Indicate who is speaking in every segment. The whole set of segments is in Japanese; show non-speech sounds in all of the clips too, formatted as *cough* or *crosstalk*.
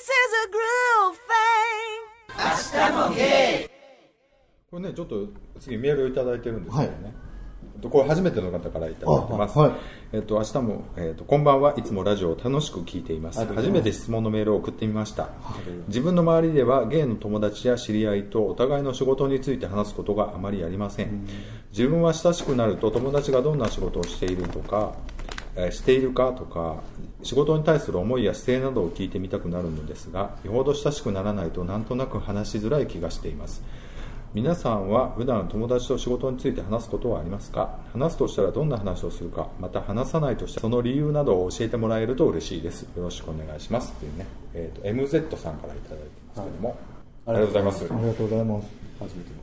Speaker 1: is a groove thing.
Speaker 2: これね、ちょっと次メールをいただいてるんですけどね。えっとこれ初めての方からいただいてます。
Speaker 3: あはい
Speaker 2: えっと、明日も、えっと、こんばんはいつもラジオを楽しく聞いています。初めて質問のメールを送ってみました。自分の周りではゲイの友達や知り合いとお互いの仕事について話すことがあまりありません。自分は親しくなると友達がどんな仕事をしているとか、えーしているかとか仕事に対する思いや姿勢などを聞いてみたくなるのですがよほど親しくならないとなんとなく話しづらい気がしています。皆さんは普段友達と仕事について話すことはありますか？話すとしたらどんな話をするか？また話さないとしたらその理由などを教えてもらえると嬉しいです。よろしくお願いします。っていうね、えー、と MZ さんからいただいてますけども、ありがとうございます。
Speaker 3: ありがとうございます。
Speaker 4: 初めての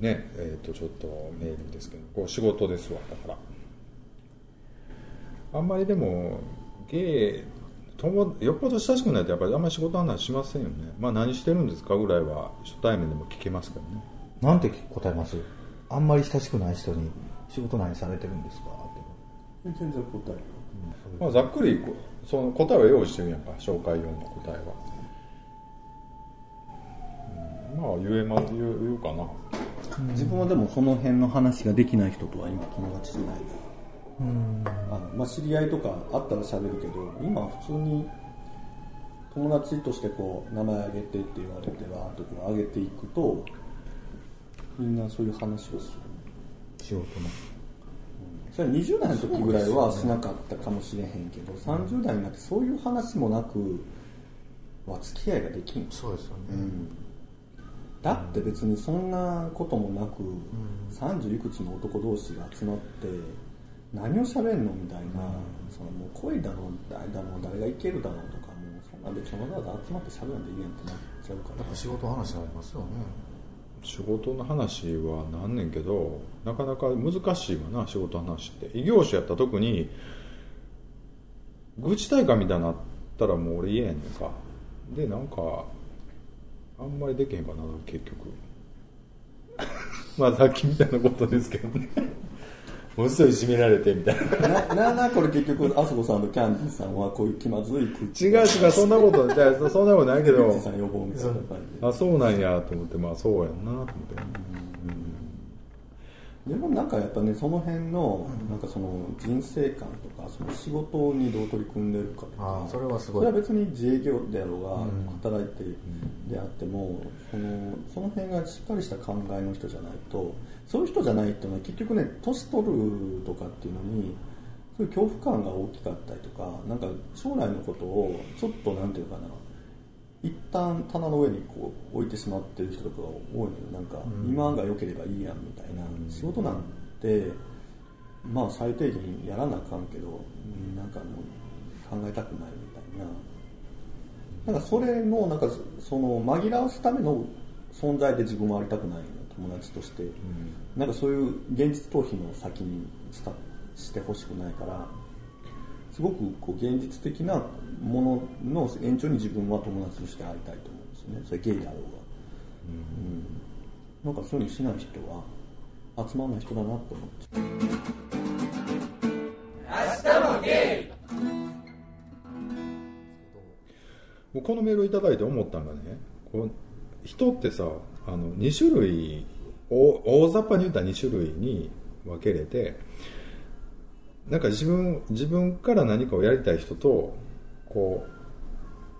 Speaker 2: ねえー、とちょっとメールですけどこう仕事ですわ。だからあんまりでもゲイ友よっぽど親しくないとやっぱりあんまり仕事の話しませんよね。まあ何してるんですかぐらいは初対面でも聞けますけどね。
Speaker 3: なんて答えます？あんまり親しくない人に仕事何されてるんですか？って。
Speaker 4: 全然答え
Speaker 2: まあ、ざっくりこその答えは用意してるやんか。紹介用の答えは、うん。まあ言えま言う言うかな。
Speaker 4: 自分はでもその辺の話ができない人とは今友達じゃないあのまあ、知り合いとかあったら喋るけど今普通に友達としてこう名前あげてって言われてわーっとこう上げていくとみんなそういう話をする。
Speaker 3: 仕事の。
Speaker 4: それは20代の時ぐらいはしなかったかもしれへんけど30代になってそういう話もなくは付き合いができん
Speaker 3: そうですよね。
Speaker 4: だって別にそんなこともなく、30いくつの男同士が集まって何を喋んの？みたいな、そのもう恋だろう誰だろう誰がいけるだろうとかもうそんな別にわざわざ集まって喋らんでいいやんってなっちゃうから。
Speaker 3: やっぱ仕事の話になりますよね。
Speaker 2: 仕事の話はなんねんけどなかなか難しいわな仕事の話って。異業種やったら特に愚痴大会みたいになったらもう俺言えへんねんか。でなんかあんまりできへんかな結局。*laughs* まあさっきみたいなことですけどねものすごいいじめられてみたいな。
Speaker 4: なななこれ結局あそこさんとキャンディーさんはこういう気まずい。口
Speaker 2: 違う違うそんなことじゃあそんなことないけど。
Speaker 4: キャンディーさん予防みたいな感じで
Speaker 2: あそうなんやと思ってまあそうやんなと思って。
Speaker 4: でもなんかやっぱねその辺のなんかその人生観とかその仕事にどう取り組んでるかとか
Speaker 3: ああ、それはすごい。
Speaker 4: それは。別に自営業であろうが働いてであってもそのその辺がしっかりした考えの人じゃないとそういう人じゃないっていうのは結局ね年取るとかっていうのにそういう恐怖感が大きかったりとかなんか将来のことをちょっとなんていうかな一旦棚の上にこう置いてしまってる人とかが多いのよ。なんか今が良ければいいやんみたいな、仕事なんてまあ最低限やらなあかんけどうんなんかもう考えたくないみたいな。なんかそれのなんかその紛らわすための存在で自分はありたくないの友達として、なんかそういう現実逃避の先にしたしてほしくないからすごくこう現実的なものの延長に自分は友達としてありたいと思うんですよね。それゲイであろうが、うん。なんかそういうのしない人は集まらない人だなと思っちゃう。
Speaker 2: もうこのメールをいただいて思ったのがねこう人ってさあの2種類大大雑把に言ったら2種類に分けれてなんか自分自分から何かをやりたい人とこ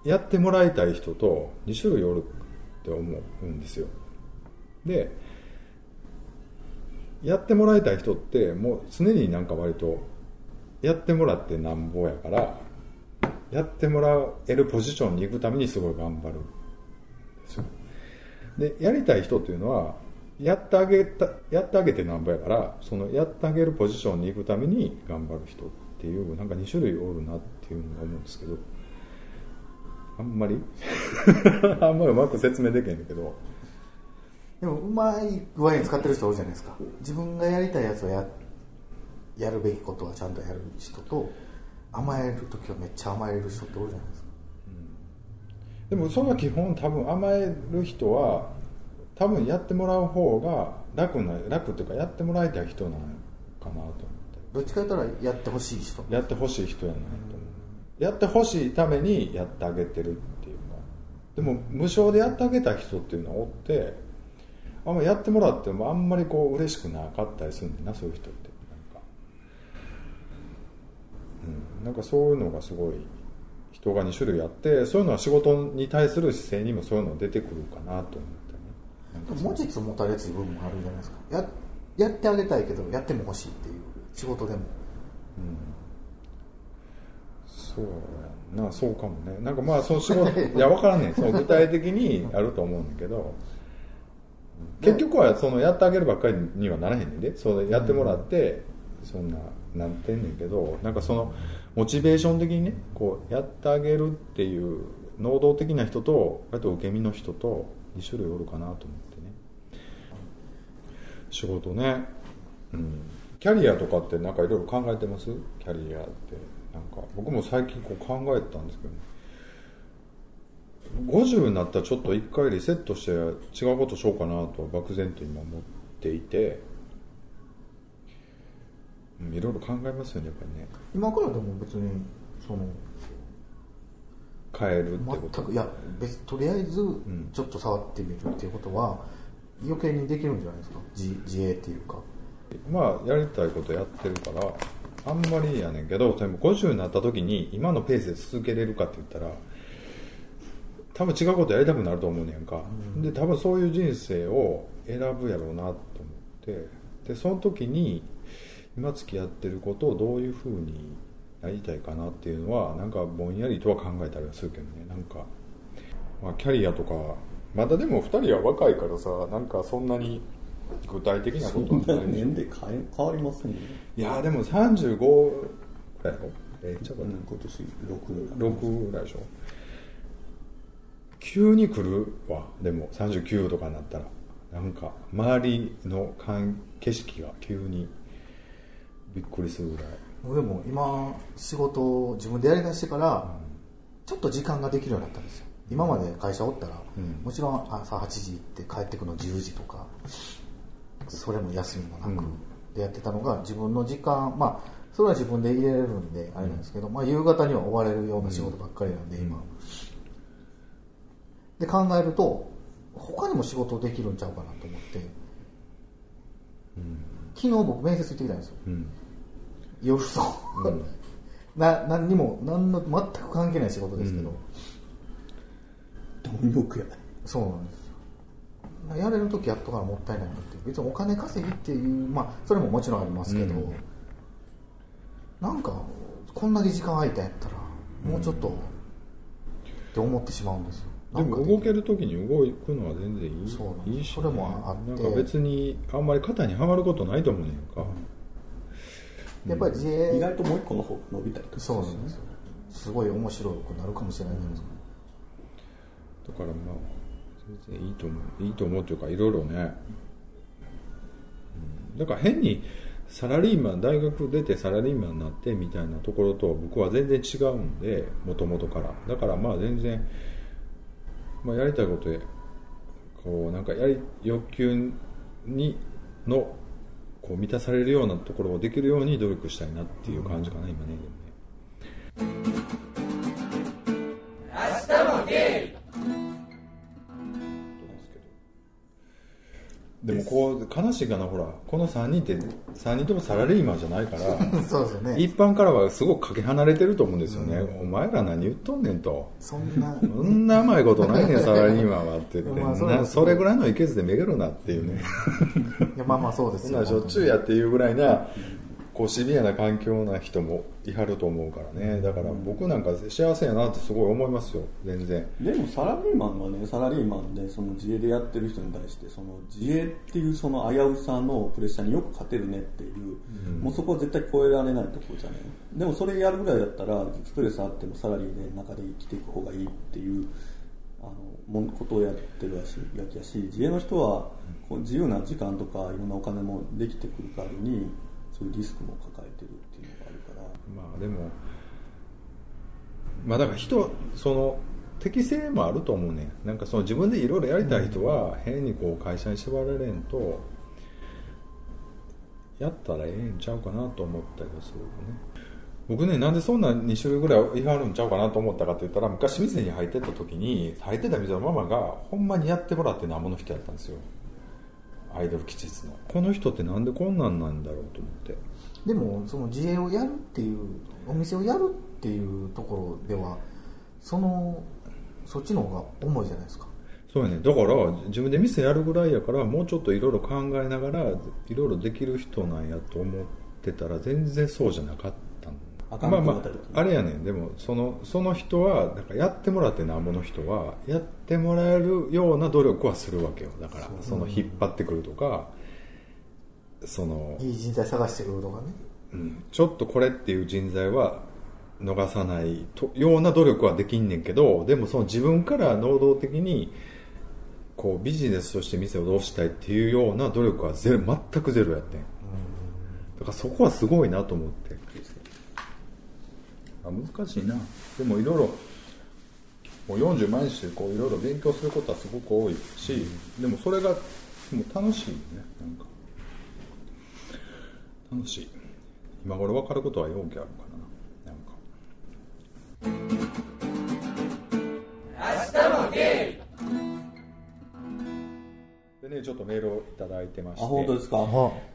Speaker 2: うやってもらいたい人と2種類おるって思うんですよ。でやってもらいたい人ってもう常になんか割とやってもらってなんぼやからやってもらえるポジションに行くためにすごい頑張るんですよ。でやりたい人っていうのはやってあげたやってあげてなんぼやからそのやってあげるポジションに行くために頑張る人っていうなんか2種類おるなっていうのが思うんですけどあんまり？*laughs* あんまりうまく説明できへんけど
Speaker 3: でも、うまい具合に使ってる人多いじゃないですか。自分がやりたいやつをや、やるべきことはちゃんとやる人と、甘えるときはめっちゃ甘える人って多いじゃないですか。
Speaker 2: でもその基本多分甘える人は多分やってもらう方が楽な楽っていうかやってもらいたい人なのかなと思って。
Speaker 3: どっちか言ったらやってほしい人。
Speaker 2: やってほしい人やないと思う。やってほしいためにやってあげてるっていうの。はでも無償でやってあげた人っていうのはおってあんまやってもらってもあんまりこう嬉しくなかったりするんだなそういう人って。なんか、うん、なんかそういうのがすごい人が2種類あってそういうのは仕事に対する姿勢にもそういうの出てくるかなと思ってね。なんか
Speaker 3: 持ちつ持たれつい部分もあるじゃないですか。ややってあげたいけどやっても欲しいっていう仕事でも。
Speaker 2: そうやんな。そうかもね。なんかまあその仕事 *laughs* いや分からんねん。その具体的にあると思うんだけど。結局はそのやってあげるばっかりにはならへんねんで。それやってもらってそんななってんねんけど。なんかそのモチベーション的にねこうやってあげるっていう能動的な人とあと受け身の人と2種類おるかなと思ってね。仕事ね。うん。キャリアとかってなんかいろいろ考えてます？キャリアって。なんか僕も最近こう考えてたんですけど、ね、50になったらちょっと一回リセットして違うことしようかなと漠然と今思っていて。いろいろ考えますよねやっぱりね。
Speaker 3: 今からでも別にその
Speaker 2: 変えるってこと？
Speaker 3: 全くいや別とりあえず
Speaker 2: ん。
Speaker 3: ちょっと触ってみるっていうことは余計にできるんじゃないですか？自自衛っていうか。
Speaker 2: まあやりたいことやってるからあんまりやねんけどでも50になった時に今のペースで続けれるかって言ったら多分違うことやりたくなると思うねんか、で多分そういう人生を選ぶやろうなと思って。でその時に今付き合ってることをどういうふうになりたいかなっていうのはなんかぼんやりとは考えたりはするけどね。なんか、まあ、キャリアとかまだでも2人は若いからさなんかそんなに具体的なことはない
Speaker 4: 年齢変え変わりませんね。
Speaker 2: いやでも35ぐらいやろ。えちょっと
Speaker 4: うん今年6
Speaker 2: 6ぐらい。でしょ。急に来るわ。でも39とかになったら。なんか周りの感景色が急にびっくりするぐらい。
Speaker 3: 僕でも今仕事を自分でやりだしてからちょっと時間ができるようになったんですよ。今まで会社おったら、
Speaker 2: うん。
Speaker 3: もちろん朝8時行って帰ってくるの10時とかそれも休みもなく、
Speaker 2: うん。
Speaker 3: でやってたのが自分の時間まあそれは自分で入れれるんであれなんですけど、まあ、夕方には終われるような仕事ばっかりなんで、今。で考えると他にも仕事できるんちゃうかなと思って、昨日僕面接行ってきたんですよ。
Speaker 2: うん
Speaker 3: 夜と、
Speaker 2: うん。*laughs*
Speaker 3: な何にも何の全く関係ない仕事ですけど、
Speaker 4: 貪欲やね。
Speaker 3: そうなんですよ。やれる時やっとからもったいないなって別にお金稼ぎっていうまあそれももちろんありますけど、
Speaker 2: うん。
Speaker 3: なんかこんだけ時間空いたんやったらもうちょっと、って思ってしまうんですよ。
Speaker 2: でも動ける時に動くのは全然いい。
Speaker 3: そう
Speaker 2: いいし、
Speaker 3: それもあって。
Speaker 2: なんか別にあんまり肩にはまることないと思うねんか、
Speaker 3: やっぱり自営、
Speaker 4: 意外ともう一個の方が伸びたりとか。
Speaker 3: そうなんですよすごい面白くなるかもしれないですか、
Speaker 2: だからまあ全然いいと思う。いいと思うというかいろいろね、うん。だから変にサラリーマン大学出てサラリーマンになってみたいなところとは僕は全然違うんでもともとから。だからまあ全然、まあ、やりたいことでこうなんかやり欲求にのこう満たされるようなところをできるように努力したいなっていう感じかな、今ねでもね。でもこう悲しいかなほら。この3人って3人ともサラリーマンじゃないから *laughs*
Speaker 3: そうですよね。
Speaker 2: 一般からはすごくかけ離れてると思うんですよね、お前ら何言っとんねんと。
Speaker 3: そんな。
Speaker 2: そんな甘いことないねんサラリーマンはって。言って、
Speaker 3: まあそ
Speaker 2: それぐらいのいけずでめげるなっていうね、
Speaker 3: まあまあそうですよ。*laughs*
Speaker 2: そんなんしょっちゅうやっていうぐらいなこうシビアな環境な人もいはると思うからね。だから僕なんか幸せやなってすごい思いますよ。全然。
Speaker 4: でもサラリーマンはねサラリーマンでその自営でやってる人に対してその自営っていうその危うさのプレッシャーによく勝てるねっていう、もうそこは絶対超えられないところじゃねでもそれやるぐらいだったらストレスあってもサラリーで中で生きていく方がいいっていうあのもんことをやってるやしやきやし自営の人はこう自由な時間とかいろんなお金もできてくる代わりにそういうリスクも抱えてるっていうのがあるから。
Speaker 2: まあでもまあだから人その適性もあると思うねなんかその自分でいろいろやりたい人は変にこう会社に縛られんとやったらええんちゃうかなと思ったりはするよね。僕ねなんでそんな2種類ぐらい言い張るんちゃうかなと思ったかって言ったら昔店に入ってた時に入ってた店のママがほんまにやってもらってなんぼの人やったんですよアイドル吉日の。この人ってなんでこんなんなんだろうと思って。
Speaker 3: でもその自営をやるっていうお店をやるっていうところではそのそっちの方が重いじゃないですか。
Speaker 2: そうやね。だから自分で店やるぐらいやからもうちょっといろいろ考えながらいろいろできる人なんやと思ってたら全然そうじゃなかった
Speaker 4: あかん
Speaker 2: まあま
Speaker 4: ことだったりと
Speaker 2: ああれやねん。でもそのその人はだからやってもらってなんぼの人はやってもらえるような努力はするわけよ。だからその引っ張ってくるとかその
Speaker 3: いい人材探してくるとかね。
Speaker 2: うん。ちょっとこれっていう人材は逃さないとような努力はできんねんけどでもその自分から能動的にこうビジネスとして店をどうしたいっていうような努力はゼロ全くゼロやってん。だからそこはすごいなと思ってあ難しいな。でもいろいろもう40毎日こういろいろ勉強することはすごく多いし、でもそれがもう楽しいよねなんか。楽しい。今頃分かることは容器あるかななんか。でねちょっとメールをいただいてまして。
Speaker 4: あ本当ですか？
Speaker 3: あ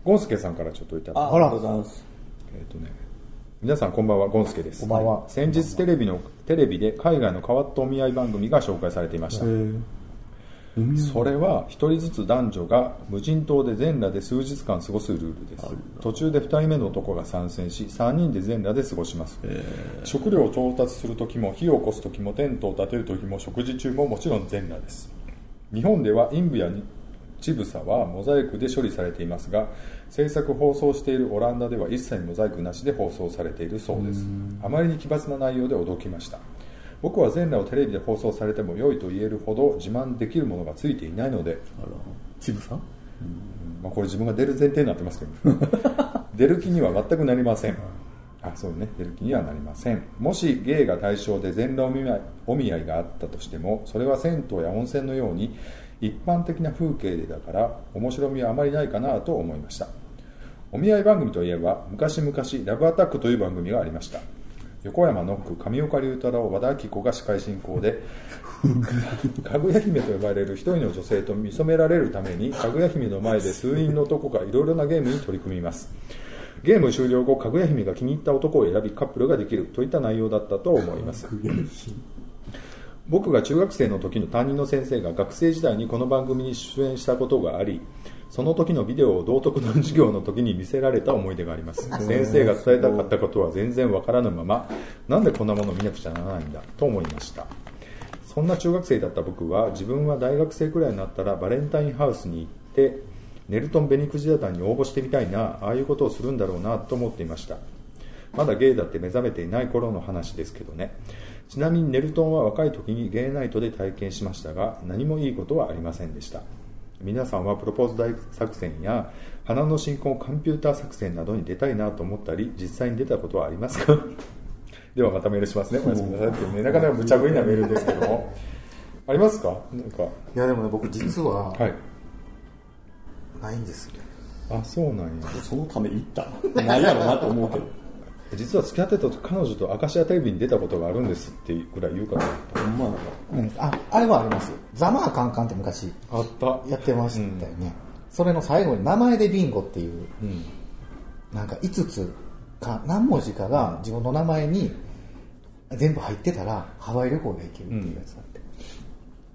Speaker 2: ゴンスケさんからちょっといただいて。
Speaker 4: あありがとうございます。
Speaker 2: えっ、とね皆さんこんばんはゴンスケです。
Speaker 3: こんばんは。
Speaker 2: 先日テレビのテレビで海外の変わったお見合い番組が紹介されていました。それは一人ずつ男女が無人島で全裸で数日間過ごすルールです。途中で2人目の男が参戦し3人で全裸で過ごします。食料を調達する時も火を起こす時もテントを建てる時も食事中ももちろん全裸です。日本では陰部や乳房はモザイクで処理されていますが制作放送しているオランダでは一切モザイクなしで放送されているそうです。あまりに奇抜な内容で驚きました。僕は全裸をテレビで放送されても良いと言えるほど自慢できるものがついていないので、
Speaker 4: あら。ちぶさん。
Speaker 2: まあ、これ自分が出る前提になってますけど。*laughs* 出る気には全くなりません。あそうね。出る気にはなりません。もし芸が対象で全裸お見合いがあったとしてもそれは銭湯や温泉のように一般的な風景でだから面白みはあまりないかなと思いました。お見合い番組といえば昔々ラブアタックという番組がありました。横山ノック上岡龍太郎和田アキ子が司会進行で *laughs* かぐや姫と呼ばれる一人の女性と見初められるためにかぐや姫の前で数人の男がいろいろなゲームに取り組みます。ゲーム終了後かぐや姫が気に入った男を選びカップルができるといった内容だったと思います僕が中学生の時の担任の先生が学生時代にこの番組に出演したことがありその時のビデオを道徳の授業の時に見せられた思い出があります。先生が伝えたかったことは全然わからぬままなんでこんなものを見なくちゃならないんだと思いました。そんな中学生だった僕は自分は大学生くらいになったらバレンタインハウスに行ってネルトン・ベニクジラタンに応募してみたいなああいうことをするんだろうなと思っていました。まだゲイだって目覚めていない頃の話ですけどねちなみにネルトンは若い時にゲイナイトで体験しましたが何もいいことはありませんでした。皆さんはプロポーズ大作戦や花の新婚コンピューター作戦などに出たいなと思ったり実際に出たことはありますか？*laughs* ではまたメールしますね。おやすみなさい。っていうねなかなか無茶ぶりなメールですけども。*laughs* ありますか？なんか。
Speaker 3: いやでもね僕実は
Speaker 2: はい。
Speaker 3: ないんですよ、
Speaker 2: あそうなんや。
Speaker 4: そのため行った。ないやろなと思うけど
Speaker 2: 実は付き合ってた時彼女と明石家テレビに出たことがあるんですっていうぐらい言うかと思っ
Speaker 4: ほんまやな
Speaker 3: うん、ああれはあります。よザマーカンカンって昔
Speaker 2: たあった。
Speaker 3: やってましたよね、それの最後に名前でビンゴっていう
Speaker 2: うん。
Speaker 3: なんか5つか何文字かが自分の名前に全部入ってたらハワイ旅行が行けるっていうやつがあって、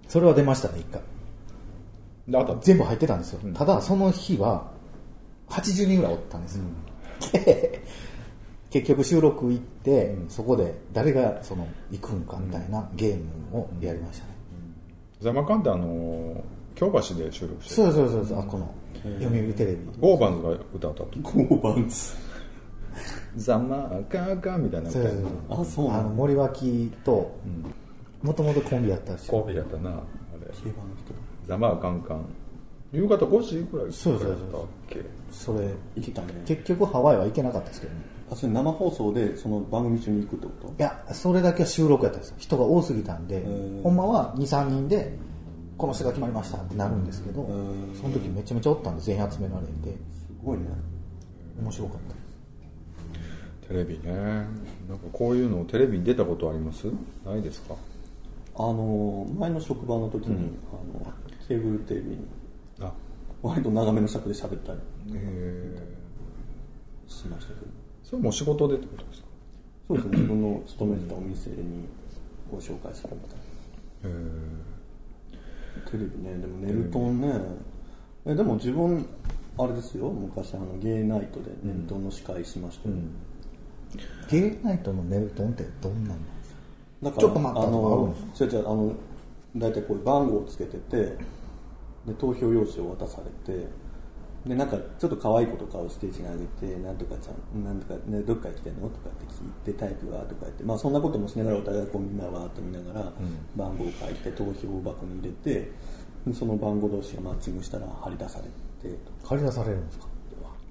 Speaker 3: それは出ましたね一回。
Speaker 2: であと
Speaker 3: 全部入ってたんですよ、ただその日は80人ぐらいおったんですよ、で *laughs* 結局収録行って、そこで誰がその行くんかみたいなゲームをやりましたね、
Speaker 2: ザマカンってあの京橋で収録して
Speaker 3: そうそうそうそう。あこの読売テレビ。
Speaker 2: ゴーバンズが歌ったと
Speaker 4: ゴーバンズ。
Speaker 2: ザマカカみたいな。歌
Speaker 3: そうそうそう。
Speaker 4: あそうなの？
Speaker 3: あの森脇ともともとコンビやったし
Speaker 2: コンビやったなあれ。
Speaker 4: 競馬の人。
Speaker 2: ザマカンカン。夕方5時ぐらい
Speaker 3: そうそうそう
Speaker 2: やったっけ
Speaker 3: それ
Speaker 4: 行けたね。
Speaker 3: 結局ハワイは行けなかったですけどね
Speaker 4: あそれ生放送でその番組中に行くってこ
Speaker 3: いやそれだけは収録やったんですよ。人が多すぎたんで
Speaker 4: ん
Speaker 3: ほんまは23人でこの人が決まりましたってなるんですけど
Speaker 4: ん
Speaker 3: その時めちゃめちゃおったんで全員集められて。
Speaker 4: とすごいね
Speaker 3: 面白かった。です
Speaker 2: テレビね。なんかこういうのテレビに出たことあります？ないですか？
Speaker 4: あの前の職場の時に、あのケーブルテレビに
Speaker 2: あ。
Speaker 4: 割と長めの尺で喋ったり
Speaker 2: え
Speaker 4: しましたけど。
Speaker 2: ー、それも仕事でってことですか？
Speaker 4: そうですね。自分の勤めてたお店にご紹介するみた。い
Speaker 2: えー。
Speaker 4: なテレビね。でもネルトンね。えでも自分あれですよ。昔あのゲイナイトでネルトンの司会しました。よ、
Speaker 3: ゲイナイトのネルトンってどんなんなんですか？
Speaker 4: だから
Speaker 3: ちょっと待った。
Speaker 4: あの違う違うあの大体こういう番号をつけててで投票用紙を渡されてでなんかちょっと可愛い子とかをステージに上げてなんとかちゃんなんとか、ね、どっから来てんの？とかって聞いてタイプは？とか言ってまあそんなこともしながらお互いこうみんなわーっと見ながら番号を書いて投票箱に入れてでその番号同士がマッチングしたら張り出されてと
Speaker 3: 借り出されるんですか？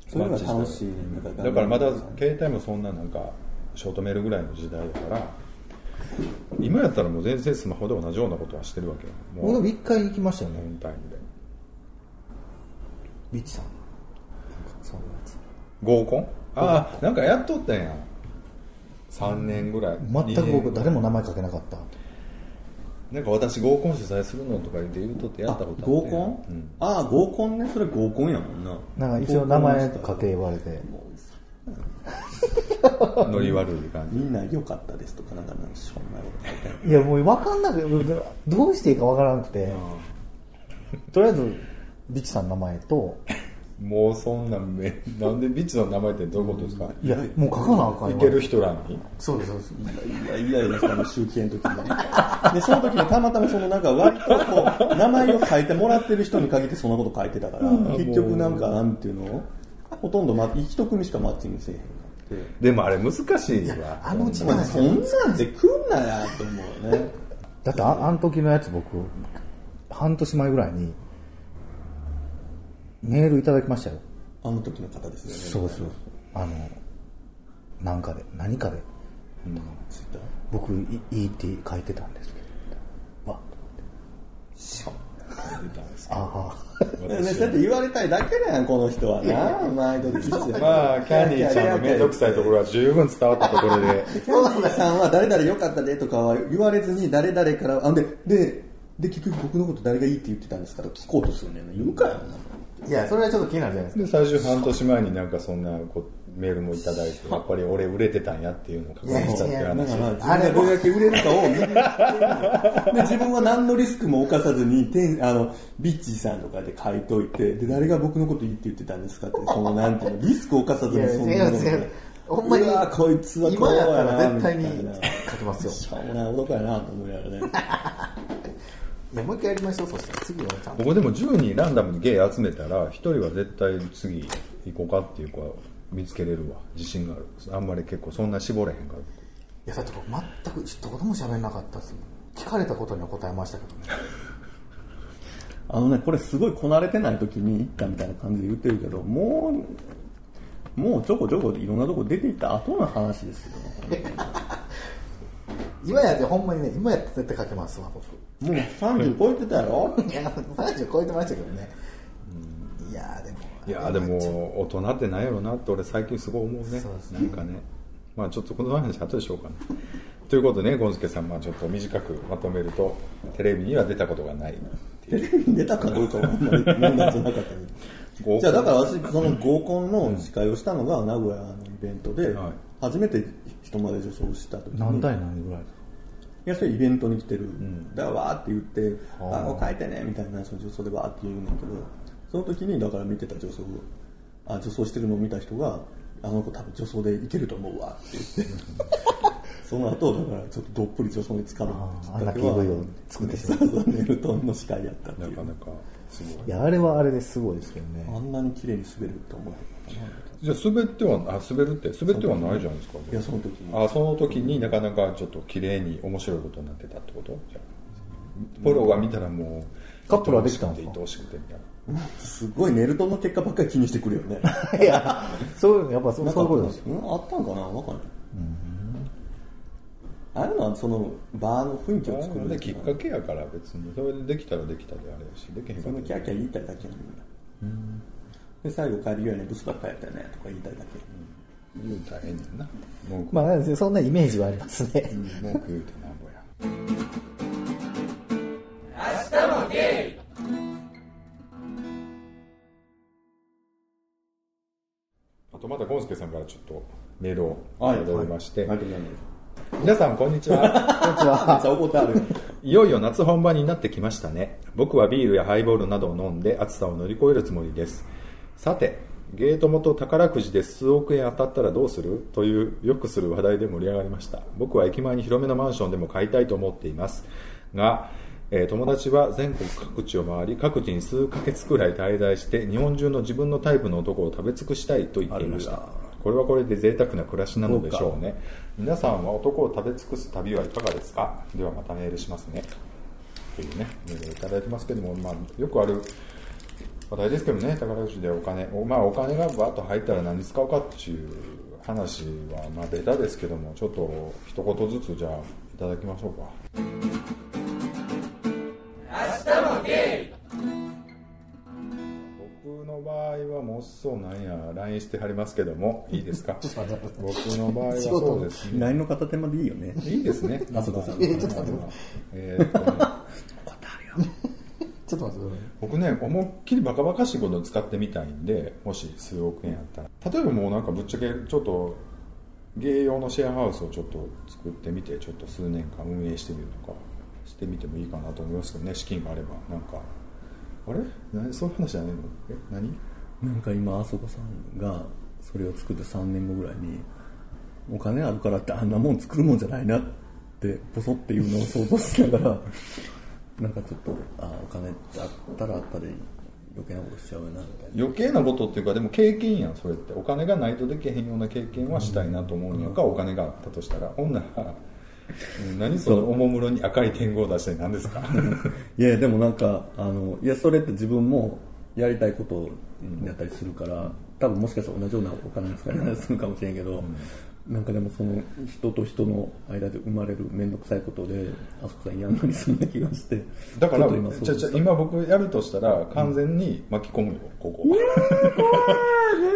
Speaker 4: それが楽しいねなん
Speaker 2: だからまだ携帯もそんななんかショートメールぐらいの時代だから今やったらもう全然スマホで同じようなことはしてるわけよ。
Speaker 3: も
Speaker 2: もう
Speaker 3: 一回行きましたよ
Speaker 2: オ
Speaker 3: ね
Speaker 2: ンタイムで
Speaker 3: ビッチさん。そういうやつ。
Speaker 2: 合コン？ああなんかやっとったん。や3年ぐらい。
Speaker 3: 全く僕誰も名前書けなかった。
Speaker 2: なんか私合コン主催するのとか言って言うとってやったことあ
Speaker 4: 合コン、
Speaker 2: うん。
Speaker 4: ああ合コンね。それ合コンやもんな。
Speaker 3: なんか一応名前書け言われて。*laughs*
Speaker 2: ノリ悪い感じ。
Speaker 4: みんな良かったですとかなんかなんかしょうもないこと書い
Speaker 3: やもう分かんなくて。どうしていいか分からなくて。とりあえずビッチさんの名前と
Speaker 2: もうそんなんめなんでビッチの名前ってどういうことですか？
Speaker 3: いやもう書かなあかんよ
Speaker 2: いける人らに？
Speaker 3: そうですそうです
Speaker 4: いやいやいや、その集計の時にね。で、その時にたまたまそのなんか割とこう、名前を書いてもらってる人に限ってそんなこと書いてたから、結局なんかなんていうのほとんどま、一組しかマッチングせえへんかって。
Speaker 2: でもあれ難しいわ
Speaker 3: あの時代
Speaker 4: まあ、そんなんで来んなやと思うね。
Speaker 3: だってああの時のやつ僕半年前ぐらいにメールいただきましたよ。
Speaker 4: あの時の方ですよね。
Speaker 3: そうそうあのなんかで何かで。
Speaker 4: ツイッター？
Speaker 3: 僕いいいって書いてたんですけど。わ。ああ。
Speaker 4: ね、そうやって言われたいだけだよ、この人はな。*laughs* 毎度ですよ。
Speaker 2: まあキャンディーちゃんの面倒くさいところは十分伝わったところで
Speaker 4: キャンディーさんは誰々良かったでとかは言われずに誰々から、あ、で、で、で、結局僕のこと誰がいいって言ってたんですかと聞こうとするんだよ。ね。言うかよ。
Speaker 3: いやそれはちょっと気になるじゃないですか。
Speaker 2: で最終半年前になんかそんなこうメールもいただいてやっぱり俺売れてたんやっていうのを確認したって話。
Speaker 4: だから、自分がどれだけ売れるかを見で、自分は何のリスクも犯さずに、てんあの、ビッチーさんとかで書いといて、で、誰が僕のこといいって言ってたんですかって、その、なんていうの、リスクを犯さずにそんなの
Speaker 3: ほんまに
Speaker 4: こいつはこう
Speaker 3: 今やった
Speaker 4: やな。
Speaker 3: ら絶対に書きますよ。
Speaker 4: しょうもない男やなと思いながらね。*laughs*
Speaker 3: いやもう一回やりましょうそしたら次はちゃんと。
Speaker 2: 僕でも10人ランダムにゲイ集めたら1人は絶対次行こうかっていう子は見つけれるわ自信があるあんまり結構そんな絞れへんから。
Speaker 3: いやだって僕全く一言も喋んなかったです。聞かれたことには答えましたけどね。
Speaker 4: あのね、これすごいこなれてない時に行ったみたいな感じで言ってるけど、もう、もうちょこちょこいろんなとこ出て行った後の話ですよ。*laughs*
Speaker 3: 今やってほんまにね今やって絶対書けますわ僕。
Speaker 4: もう30超えてたやろ？*laughs*
Speaker 3: いや30超えてましたけどね。いやでも。
Speaker 2: いやでも大人ってなんやろなって俺最近すごい思うね。
Speaker 3: そうですね。
Speaker 2: なんかね。まあちょっとこの話後でしようかな。ということでねゴンスケさん、まあ、ちょっと短くまとめるとテレビには出たことがない。
Speaker 4: テレビに出たかどうかはあんまり問題じゃなかった *laughs*
Speaker 2: 合コン。
Speaker 4: ね。じゃあだから私、その合コンの司会をしたのが名古屋のイベントで
Speaker 2: はい、
Speaker 4: 初めて人前で女装した時に。
Speaker 3: 何対何ぐらい
Speaker 4: いや、それイベントに来てる。だからわーって言って、あ、こう書いてね、みたいな、その女装でわーって言うんだけど、その時に、だから見てた女装、あ、女装してるのを見た人が、あの子多分女装でいけると思うわって言って、その後、だからちょっとどっぷり女装に使う
Speaker 3: あんな PV を作ってしま
Speaker 4: そうそうネルトンの司会やったっていう
Speaker 2: なか。なかすごい
Speaker 3: いやあれはあれですごいですけどね
Speaker 4: あんなに綺麗に滑るって思えへんかな。
Speaker 2: じゃあ滑ってはあ滑るって滑ってはないじゃないですか
Speaker 4: いや、その時に。
Speaker 2: あその時になかなかちょっと綺麗に面白いことになってたってこと？じゃあプロが見たらもう
Speaker 3: カップルはできたんですか？
Speaker 2: 愛おしくてみたいな。
Speaker 4: すごいネルトンの結果ばっかり気にしてくるよね。*laughs*
Speaker 3: いやそういうのやっぱそうそういうことです。よ
Speaker 4: うんあったんかな？わかんない。ああいうのはそのバーの雰囲気を作る。
Speaker 2: できっかけやから別に。それでできたらできたであれやしできへんか
Speaker 4: そのキャーキャー言いたいだけやね。んで最後帰り際にブスばっかりやったよねとか言いたいだけ。
Speaker 2: 言うたらええねんな。文句,、
Speaker 3: まあなんですねそんなイメージはありますね。
Speaker 2: 文句言うてなんぼや。あとまたゴンスケさんからちょっとメールをいただきまして、
Speaker 4: ありがとうございます
Speaker 2: 皆さんこんにちは。
Speaker 3: こんにちは。
Speaker 4: めっちゃ怒ってある
Speaker 2: いよいよ夏本番になってきましたね。僕はビールやハイボールなどを飲んで暑さを乗り越えるつもりです。さて、ゲート元宝くじで数億円当たったらどうする？というよくする話題で盛り上がりました。僕は駅前に広めのマンションでも買いたいと思っています。が、えー友達は全国各地を回り、各地に数ヶ月くらい滞在して、日本中の自分のタイプの男を食べ尽くしたいと言っていました。これはこれで贅沢な暮らしなのでしょうね。皆さんは男を食べ尽くす旅はいかがですか？ではまたメールしますね。っていうね、メールをいただいてますけども、まあ、よくある話題ですけどね、宝くじでお金、おまあ、お金がバーッと入ったら何に使うかっていう話は、まあ、ベタですけども、ちょっと一言ずつじゃあ、いただきましょうか。僕の場合はもうそうなんや LINE してはりますけどもいいですか？*laughs* 僕の場合はそうですね。
Speaker 4: LINE の片手までいいよね。
Speaker 2: いいですね。
Speaker 4: あそうかそうか
Speaker 3: えちょっと待って。
Speaker 2: えーっとね。*laughs*
Speaker 3: ちょっ *laughs* と待って
Speaker 2: 僕ね思いっきりバカバカしいことに使ってみたいんでもし数億円やったら。例えばもうなんかぶっちゃけちょっと芸用のシェアハウスをちょっと作ってみてちょっと数年間運営してみるとかしてみてもいいかなと思いますけどね。資金があれば。なんかあれ？何？そういう話じゃないの？え？何？
Speaker 4: なんか今あそこさんがそれを作って3年後ぐらいにお金あるからってあんなもん作るもんじゃないなってポソっていうのを想像しながらなんかちょっとあお金あったらあったで余計なことしちゃうよなみたいな。
Speaker 2: 余計なことっていうかでも経験やんそれってお金がないとできへんような経験はしたいなと思うんやんか、お金があったとしたらほん。ならうん何そのおもむろに赤い点号を出して何ですか？*laughs*
Speaker 4: いやでもなんかあのいやそれって自分もやりたいことやったりするから、多分もしかしたら同じようなお金の使い方するかもしれんけど、なんかでもその人と人の間で生まれる面倒くさいことであそこさんやんのにすんな気がして
Speaker 2: だから
Speaker 4: 今
Speaker 2: じゃじゃ今僕やるとしたら完全に巻き込むよここ。
Speaker 4: 面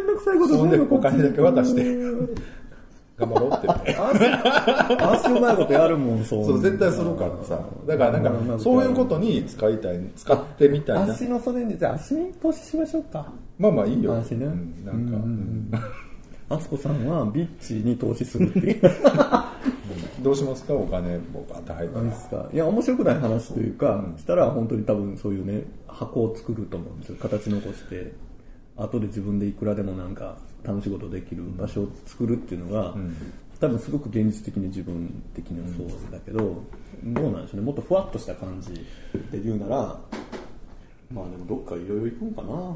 Speaker 4: 倒くさいこと
Speaker 2: そんでお金だけ渡して *laughs* 頑張ろうって。言って
Speaker 4: あしうまいことやるもんそう
Speaker 2: そう絶対するからさ。だからなんかそういうことに使いたい使ってみたいな。
Speaker 4: 足のそれにじゃあ足に投資しましょうか。
Speaker 2: まあまあいいよ、
Speaker 4: 足ね、
Speaker 2: うんなんか、うん
Speaker 4: あすこさんはビッチに投資するっていう。*laughs*
Speaker 2: どうしますか？お金もバーッと入ったら。
Speaker 4: なんですか。いや面白くない話というか、したら本当に多分そういうね箱を作ると思うんですよ。形残して。後で自分でいくらでもなんか楽しいことできる場所を作るっていうのが、多分すごく現実的に自分的にはそうだけど、どうなんでしょうね。もっとふわっとした感じで言うならまあでもどっかいろいろ行くんかな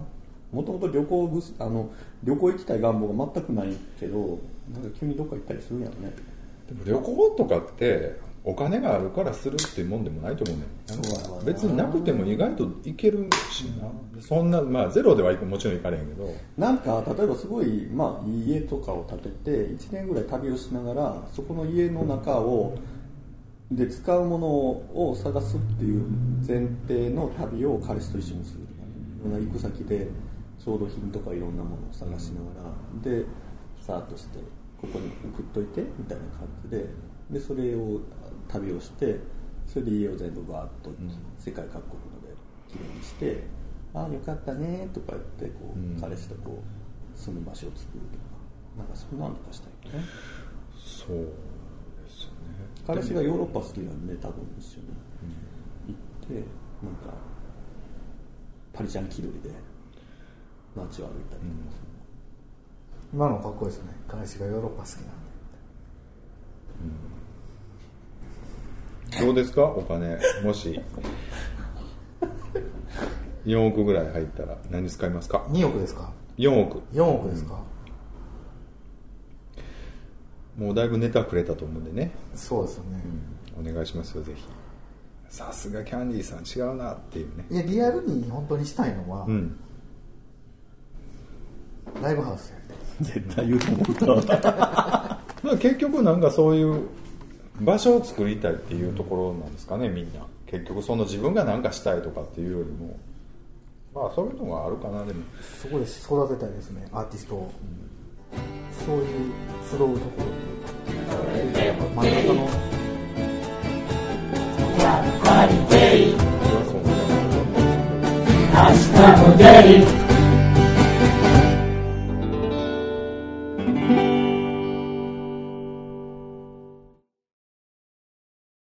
Speaker 4: もともと旅行ぐすあの旅行行きたい願望が全くないけどなんか急にどっか行ったりするんやろね。
Speaker 2: でも旅行とかってお金があるからするっていうもんでもないと思うね。ん別になくても意外といけるしな。そんなまあゼロではもちろんいかれへんけど。
Speaker 4: なんか例えばすごい、まあ、家とかを建てて1年ぐらい旅をしながらそこの家の中をで使うものを探すっていう前提の旅を彼氏と一緒にする行く先で調度品とかいろんなものを探しながらでさーっとしてここに送っといてみたいな感じででそれを旅をしてそれで家を全部バーッと世界各国のできれいにして「ああよかったね」とか言ってこう、
Speaker 2: うん。
Speaker 4: 彼氏とこう住む場所を作るとか。なんかそんなのとかしたいよね。
Speaker 2: そうですよね。
Speaker 4: 彼氏がヨーロッパ好きなんで多分一緒に行ってなんかパリジャン気取りで街を歩いたりとか
Speaker 3: 今のかっこいいですね。彼氏がヨーロッパ好きなんで。
Speaker 2: どうですか？お金。もし。*laughs* 4億ぐらい入ったら何使いますか
Speaker 3: ？2億ですか
Speaker 2: ？4億。
Speaker 3: 4億ですか、
Speaker 2: もうだいぶネタくれたと思うんでね、
Speaker 3: そうですよね、
Speaker 2: お願いしますよぜひ。さすがキャンディーさん違うなっていうね。
Speaker 3: いやリアルに本当にしたいのは、
Speaker 2: うん
Speaker 3: ライブハウス
Speaker 4: 絶対言うと思った *laughs*
Speaker 2: 結局なんかそういう場所を作りたいっていうところなんですかねみんな。結局その自分が何かしたいとかっていうよりも。まあそういうのがあるかなでも。
Speaker 3: そこで育てたいですねアーティストを、そういう集うところっていう。か真ん中の。
Speaker 2: 明日も出る